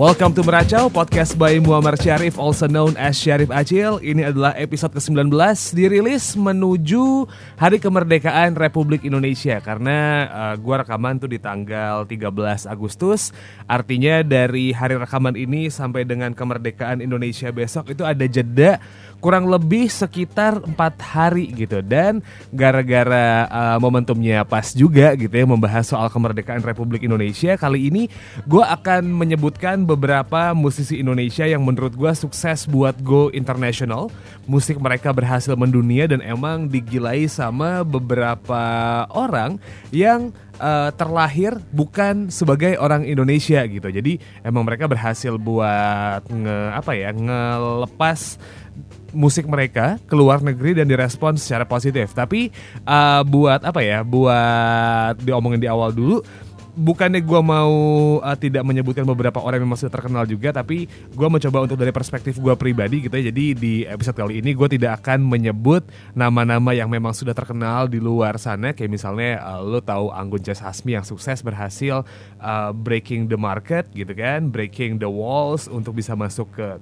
Welcome to Meracau, podcast by Muammar Syarif, also known as Syarif Acil. Ini adalah episode ke-19, dirilis menuju Hari Kemerdekaan Republik Indonesia. Karena uh, gua rekaman tuh di tanggal 13 Agustus. Artinya dari hari rekaman ini sampai dengan kemerdekaan Indonesia besok itu ada jeda kurang lebih sekitar empat hari gitu dan gara-gara uh, momentumnya pas juga gitu ya membahas soal kemerdekaan Republik Indonesia kali ini gue akan menyebutkan beberapa musisi Indonesia yang menurut gue sukses buat go international musik mereka berhasil mendunia dan emang digilai sama beberapa orang yang uh, terlahir bukan sebagai orang Indonesia gitu. Jadi emang mereka berhasil buat nge apa ya ngelepas musik mereka ke luar negeri dan direspon secara positif. Tapi uh, buat apa ya? Buat diomongin di awal dulu bukannya gue mau uh, tidak menyebutkan beberapa orang yang masih terkenal juga, tapi gue mencoba untuk dari perspektif gue pribadi gitu ya. Jadi di episode kali ini gue tidak akan menyebut nama-nama yang memang sudah terkenal di luar sana, kayak misalnya uh, lo tahu Anggun C. Hasmi yang sukses berhasil uh, breaking the market gitu kan, breaking the walls untuk bisa masuk ke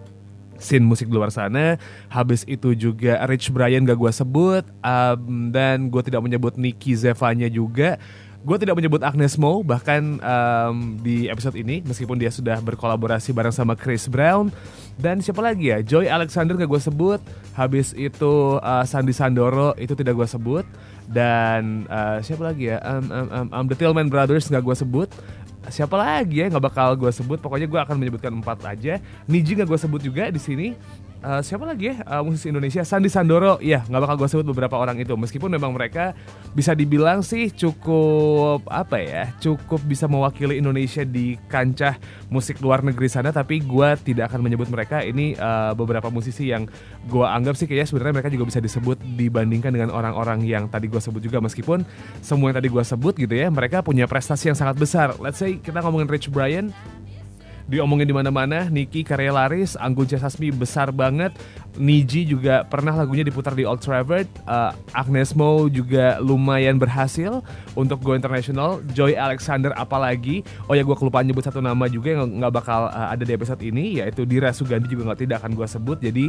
scene musik luar sana. Habis itu juga Rich Brian gak gue sebut um, dan gue tidak menyebut Nicky Zevanya juga. Gue tidak menyebut Agnes Mo bahkan um, di episode ini meskipun dia sudah berkolaborasi bareng sama Chris Brown. Dan siapa lagi ya? Joy Alexander gak gue sebut. Habis itu uh, Sandi Sandoro itu tidak gue sebut. Dan uh, siapa lagi ya? Um, um, um, um, The Tillman Brothers gak gue sebut. Siapa lagi ya nggak bakal gue sebut? Pokoknya gue akan menyebutkan empat aja. Niji nggak gue sebut juga di sini uh, siapa lagi ya? Uh, musisi Indonesia Sandi Sandoro. Ya nggak bakal gue sebut beberapa orang itu. Meskipun memang mereka bisa dibilang sih cukup apa ya cukup bisa mewakili Indonesia di kancah musik luar negeri sana tapi gue tidak akan menyebut mereka. Ini uh, beberapa musisi yang gue anggap sih kayaknya sebenarnya mereka juga bisa disebut dibandingkan dengan orang-orang yang tadi gue sebut juga. Meskipun semua yang tadi gue sebut gitu ya mereka punya prestasi yang sangat besar. Let's say kita ngomongin Rich Brian diomongin di mana-mana. Niki karya laris, Anggun C. Sasmi besar banget. Niji juga pernah lagunya diputar di Old Trafford. Uh, Agnes Mo juga lumayan berhasil untuk go international. Joy Alexander apalagi. Oh ya gue kelupaan nyebut satu nama juga yang nggak bakal uh, ada di episode ini yaitu Dira Sugandi juga nggak tidak akan gue sebut. Jadi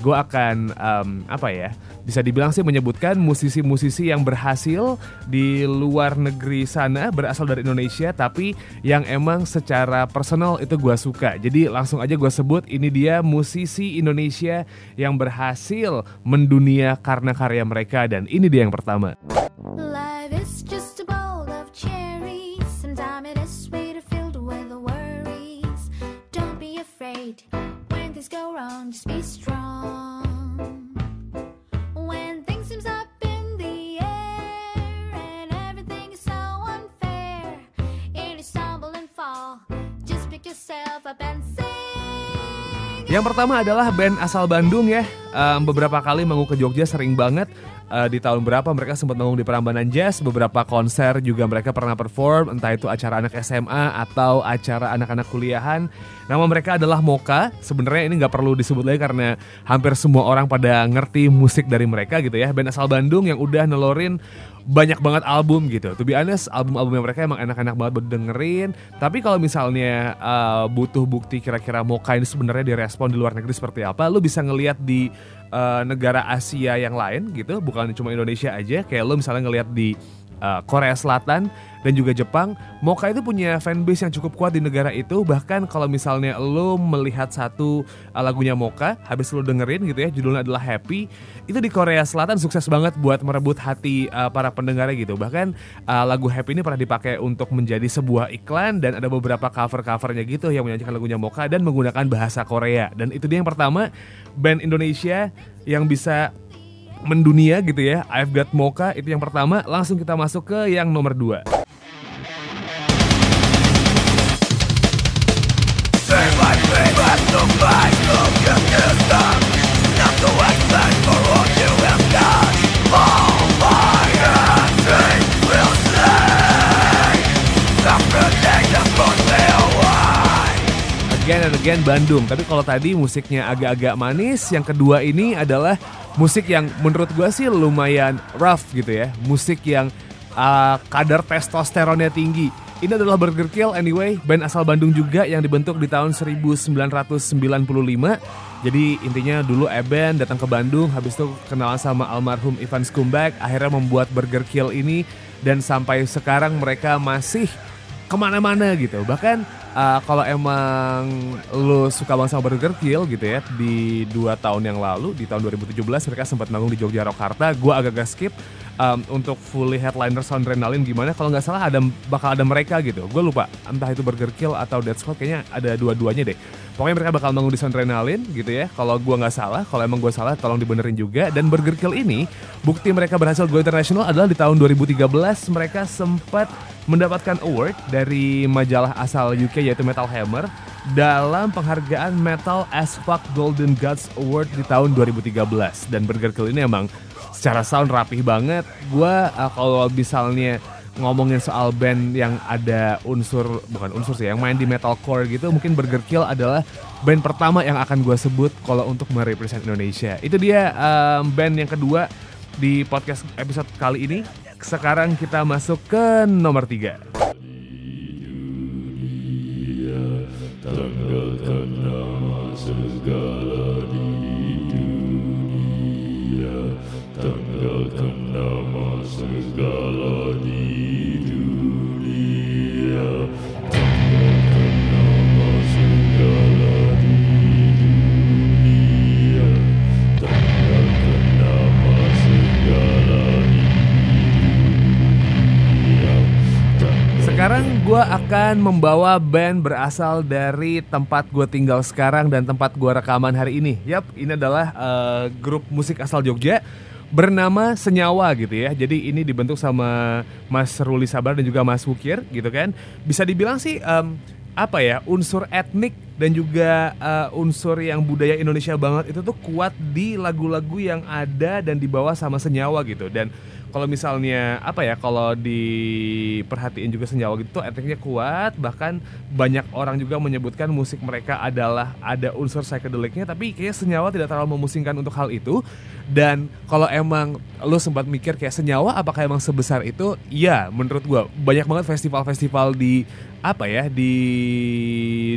gue akan um, apa ya bisa dibilang sih menyebutkan musisi-musisi yang berhasil di luar negeri sana berasal dari Indonesia tapi yang emang secara personal itu gue suka. Jadi langsung aja gue sebut ini dia musisi Indonesia yang berhasil mendunia karena karya mereka dan ini dia yang pertama. Yang pertama adalah band asal Bandung ya. Um, beberapa kali manggung ke Jogja sering banget uh, di tahun berapa mereka sempat manggung di Prambanan Jazz, beberapa konser juga mereka pernah perform, entah itu acara anak SMA atau acara anak-anak kuliahan. Nama mereka adalah Moka. Sebenarnya ini nggak perlu disebut lagi karena hampir semua orang pada ngerti musik dari mereka gitu ya. Band asal Bandung yang udah nelorin banyak banget album gitu. To be honest, album-albumnya mereka emang enak-enak banget buat dengerin. Tapi kalau misalnya uh, butuh bukti kira-kira Moka ini sebenarnya direspon di luar negeri seperti apa, lu bisa ngelihat di uh, negara Asia yang lain gitu, bukan cuma Indonesia aja. Kayak lu misalnya ngelihat di uh, Korea Selatan dan juga Jepang, Mocha itu punya fanbase yang cukup kuat di negara itu. Bahkan kalau misalnya lo melihat satu uh, lagunya Mocha, habis lo dengerin gitu ya, judulnya adalah Happy, itu di Korea Selatan sukses banget buat merebut hati uh, para pendengarnya gitu. Bahkan uh, lagu Happy ini pernah dipakai untuk menjadi sebuah iklan dan ada beberapa cover-covernya gitu yang menyanyikan lagunya Mocha dan menggunakan bahasa Korea. Dan itu dia yang pertama band Indonesia yang bisa mendunia gitu ya. I've Got Mocha itu yang pertama. Langsung kita masuk ke yang nomor dua. Again and again Bandung. Tapi kalau tadi musiknya agak-agak manis Yang kedua ini adalah musik yang menurut gue sih lumayan rough gitu ya. Musik yang uh, kadar testosteronnya tinggi. Ini adalah Burger Kill anyway, band asal Bandung juga yang dibentuk di tahun 1995. Jadi intinya dulu Eben datang ke Bandung, habis itu kenalan sama almarhum Ivan Skumbak, akhirnya membuat Burger Kill ini. Dan sampai sekarang mereka masih ke mana-mana gitu. Bahkan uh, kalau emang lo suka banget sama Burger Kill gitu ya, di dua tahun yang lalu, di tahun 2017 mereka sempat manggung di Jogja Jakarta, gue agak-agak skip um, untuk fully headliner Soundrenalin gimana kalau nggak salah ada bakal ada mereka gitu. Gue lupa entah itu Burger Kill atau Dead Squad kayaknya ada dua-duanya deh. Pokoknya mereka bakal manggung di Soundrenalin gitu ya. Kalau gue nggak salah kalau emang gue salah tolong dibenerin juga. Dan Burger Kill ini bukti mereka berhasil go international adalah di tahun 2013 mereka sempat mendapatkan award dari majalah asal UK yaitu Metal Hammer dalam penghargaan Metal as Fuck Golden Gods Award di tahun 2013 dan Burger Kill ini emang secara sound rapih banget. Gua uh, kalau misalnya ngomongin soal band yang ada unsur bukan unsur sih yang main di metalcore gitu mungkin Burger Kill adalah band pertama yang akan gue sebut kalau untuk merepresent Indonesia. Itu dia um, band yang kedua di podcast episode kali ini sekarang kita masuk ke nomor tiga Sekarang gue akan membawa band berasal dari tempat gue tinggal sekarang dan tempat gue rekaman hari ini. Yap, ini adalah uh, grup musik asal Jogja bernama Senyawa gitu ya. Jadi ini dibentuk sama Mas Ruli Sabar dan juga Mas Wukir gitu kan. Bisa dibilang sih um, apa ya unsur etnik dan juga uh, unsur yang budaya Indonesia banget itu tuh kuat di lagu-lagu yang ada dan dibawa sama Senyawa gitu dan kalau misalnya apa ya kalau diperhatiin juga senjawa gitu etiknya kuat bahkan banyak orang juga menyebutkan musik mereka adalah ada unsur psychedelicnya tapi kayak senyawa tidak terlalu memusingkan untuk hal itu. Dan kalau emang lo sempat mikir kayak senyawa apakah emang sebesar itu? Iya menurut gua banyak banget festival-festival di apa ya di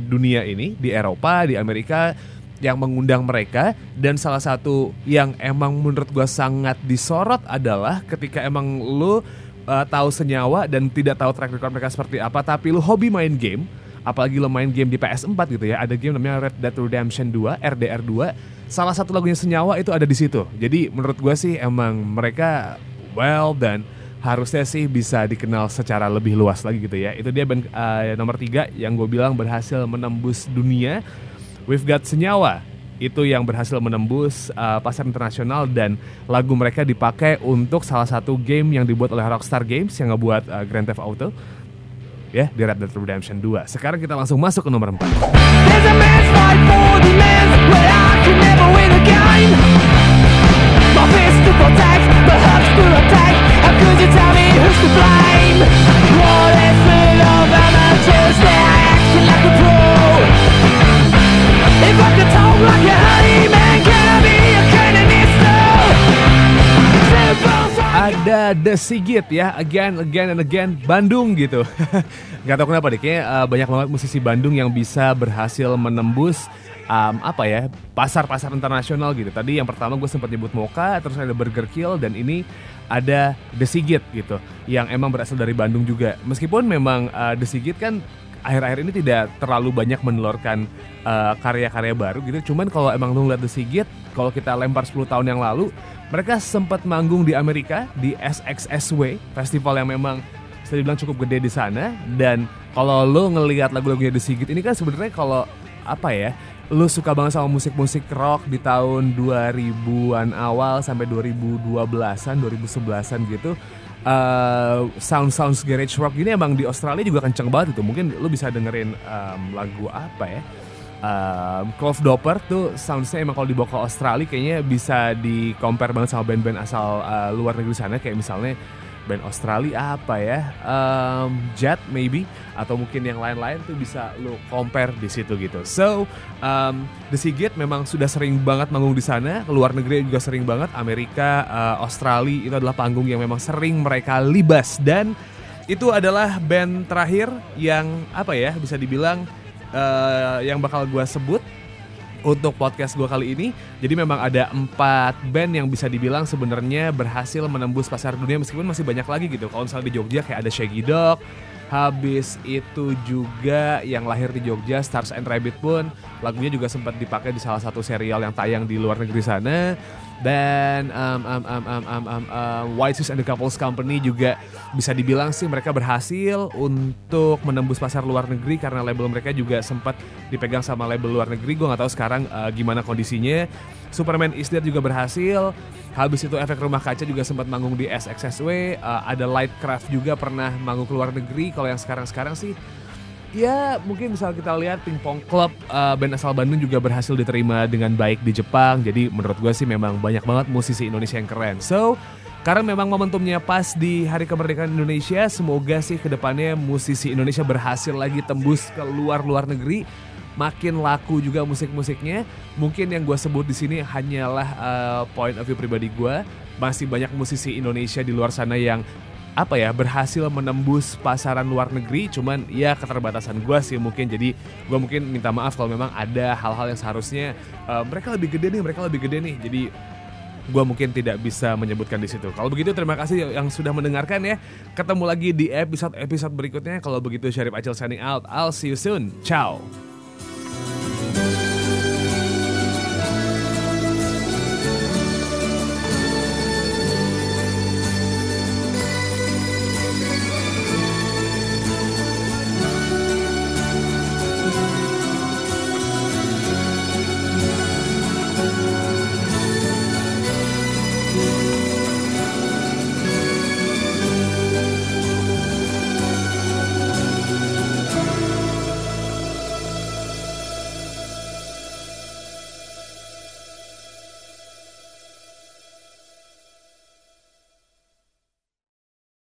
dunia ini di Eropa di Amerika yang mengundang mereka. Dan salah satu yang emang menurut gue sangat disorot adalah ketika emang lu uh, tahu senyawa dan tidak tahu track record mereka seperti apa tapi lu hobi main game apalagi lo main game di PS4 gitu ya ada game namanya Red Dead Redemption 2 RDR 2 salah satu lagunya senyawa itu ada di situ. Jadi menurut gue sih emang mereka well dan harusnya sih bisa dikenal secara lebih luas lagi gitu ya. Itu dia band uh, nomor tiga yang gue bilang berhasil menembus dunia We've Got Senyawa. Itu yang berhasil menembus uh, pasar internasional dan lagu mereka dipakai untuk salah satu game yang dibuat oleh Rockstar Games yang ngebuat uh, Grand Theft Auto. Ya di Red Dead Redemption 2. Sekarang kita langsung masuk ke nomor 4. Ada The Sigit ya, again, again, and again, Bandung gitu. Gak tau kenapa deh, kayaknya uh, banyak banget musisi Bandung yang bisa berhasil menembus um, apa ya pasar-pasar internasional gitu. Tadi yang pertama gue sempat nyebut Moka, terus ada Burger Kill dan ini ada The Sigit gitu, yang emang berasal dari Bandung juga. Meskipun memang uh, The Sigit kan akhir-akhir ini tidak terlalu banyak menelurkan uh, karya-karya baru gitu. Cuman kalau emang lu lihat The Sigit, kalau kita lempar 10 tahun yang lalu, mereka sempat manggung di Amerika di SXSW, festival yang memang bisa dibilang cukup gede di sana dan kalau lo ngelihat lagu-lagunya The Sigit ini kan sebenarnya kalau apa ya lo suka banget sama musik-musik rock di tahun 2000-an awal sampai 2012-an, 2011-an gitu. Uh, sound sounds garage rock gini emang di Australia juga kenceng banget itu. Mungkin lo bisa dengerin um, lagu apa ya? um, Clove Doper tuh soundnya emang kalau dibawa ke Australia kayaknya bisa di compare banget sama band-band asal uh, luar negeri sana kayak misalnya band Australia apa ya? Um, Jet maybe atau mungkin yang lain-lain tuh bisa lo compare di situ gitu. So um, The Sigit memang sudah sering banget manggung di sana. Luar negeri juga sering banget. Amerika uh, Australia itu adalah panggung yang memang sering mereka libas. Dan itu adalah band terakhir yang apa ya bisa dibilang uh, yang bakal gue sebut untuk podcast gue kali ini. Jadi memang ada empat band yang bisa dibilang sebenarnya berhasil menembus pasar dunia meskipun masih banyak lagi gitu. Kalau misalnya di Jogja kayak ada Shaggy Dog, habis itu juga yang lahir di Jogja Stars and Rabbit pun lagunya juga sempat dipakai di salah satu serial yang tayang di luar negeri sana dan um, um, um, um, um, um, uh, White Shoes and the Couples Company juga bisa dibilang sih mereka berhasil untuk menembus pasar luar negeri karena label mereka juga sempat dipegang sama label luar negeri. Gue nggak tahu sekarang uh, gimana kondisinya. Superman is Dead juga berhasil. Habis itu efek rumah kaca juga sempat manggung di SXSW. Uh, ada Lightcraft juga pernah manggung ke luar negeri. Kalau yang sekarang-sekarang sih ya mungkin misal kita lihat Pingpong Club uh, band asal Bandung juga berhasil diterima dengan baik di Jepang. Jadi menurut gue sih memang banyak banget musisi Indonesia yang keren. So karena memang momentumnya pas di Hari Kemerdekaan Indonesia, semoga sih ke depannya musisi Indonesia berhasil lagi tembus ke luar-luar negeri, makin laku juga musik-musiknya. Mungkin yang gue sebut di sini hanyalah uh, point of view pribadi gue. Masih banyak musisi Indonesia di luar sana yang apa ya berhasil menembus pasaran luar negeri cuman ya keterbatasan gue sih mungkin jadi gue mungkin minta maaf kalau memang ada hal-hal yang seharusnya uh, mereka lebih gede nih mereka lebih gede nih jadi gue mungkin tidak bisa menyebutkan di situ. Kalau begitu terima kasih yang sudah mendengarkan ya. Ketemu lagi di episode-episode berikutnya. Kalau begitu Syarif Acil signing out. I'll see you soon. Ciao.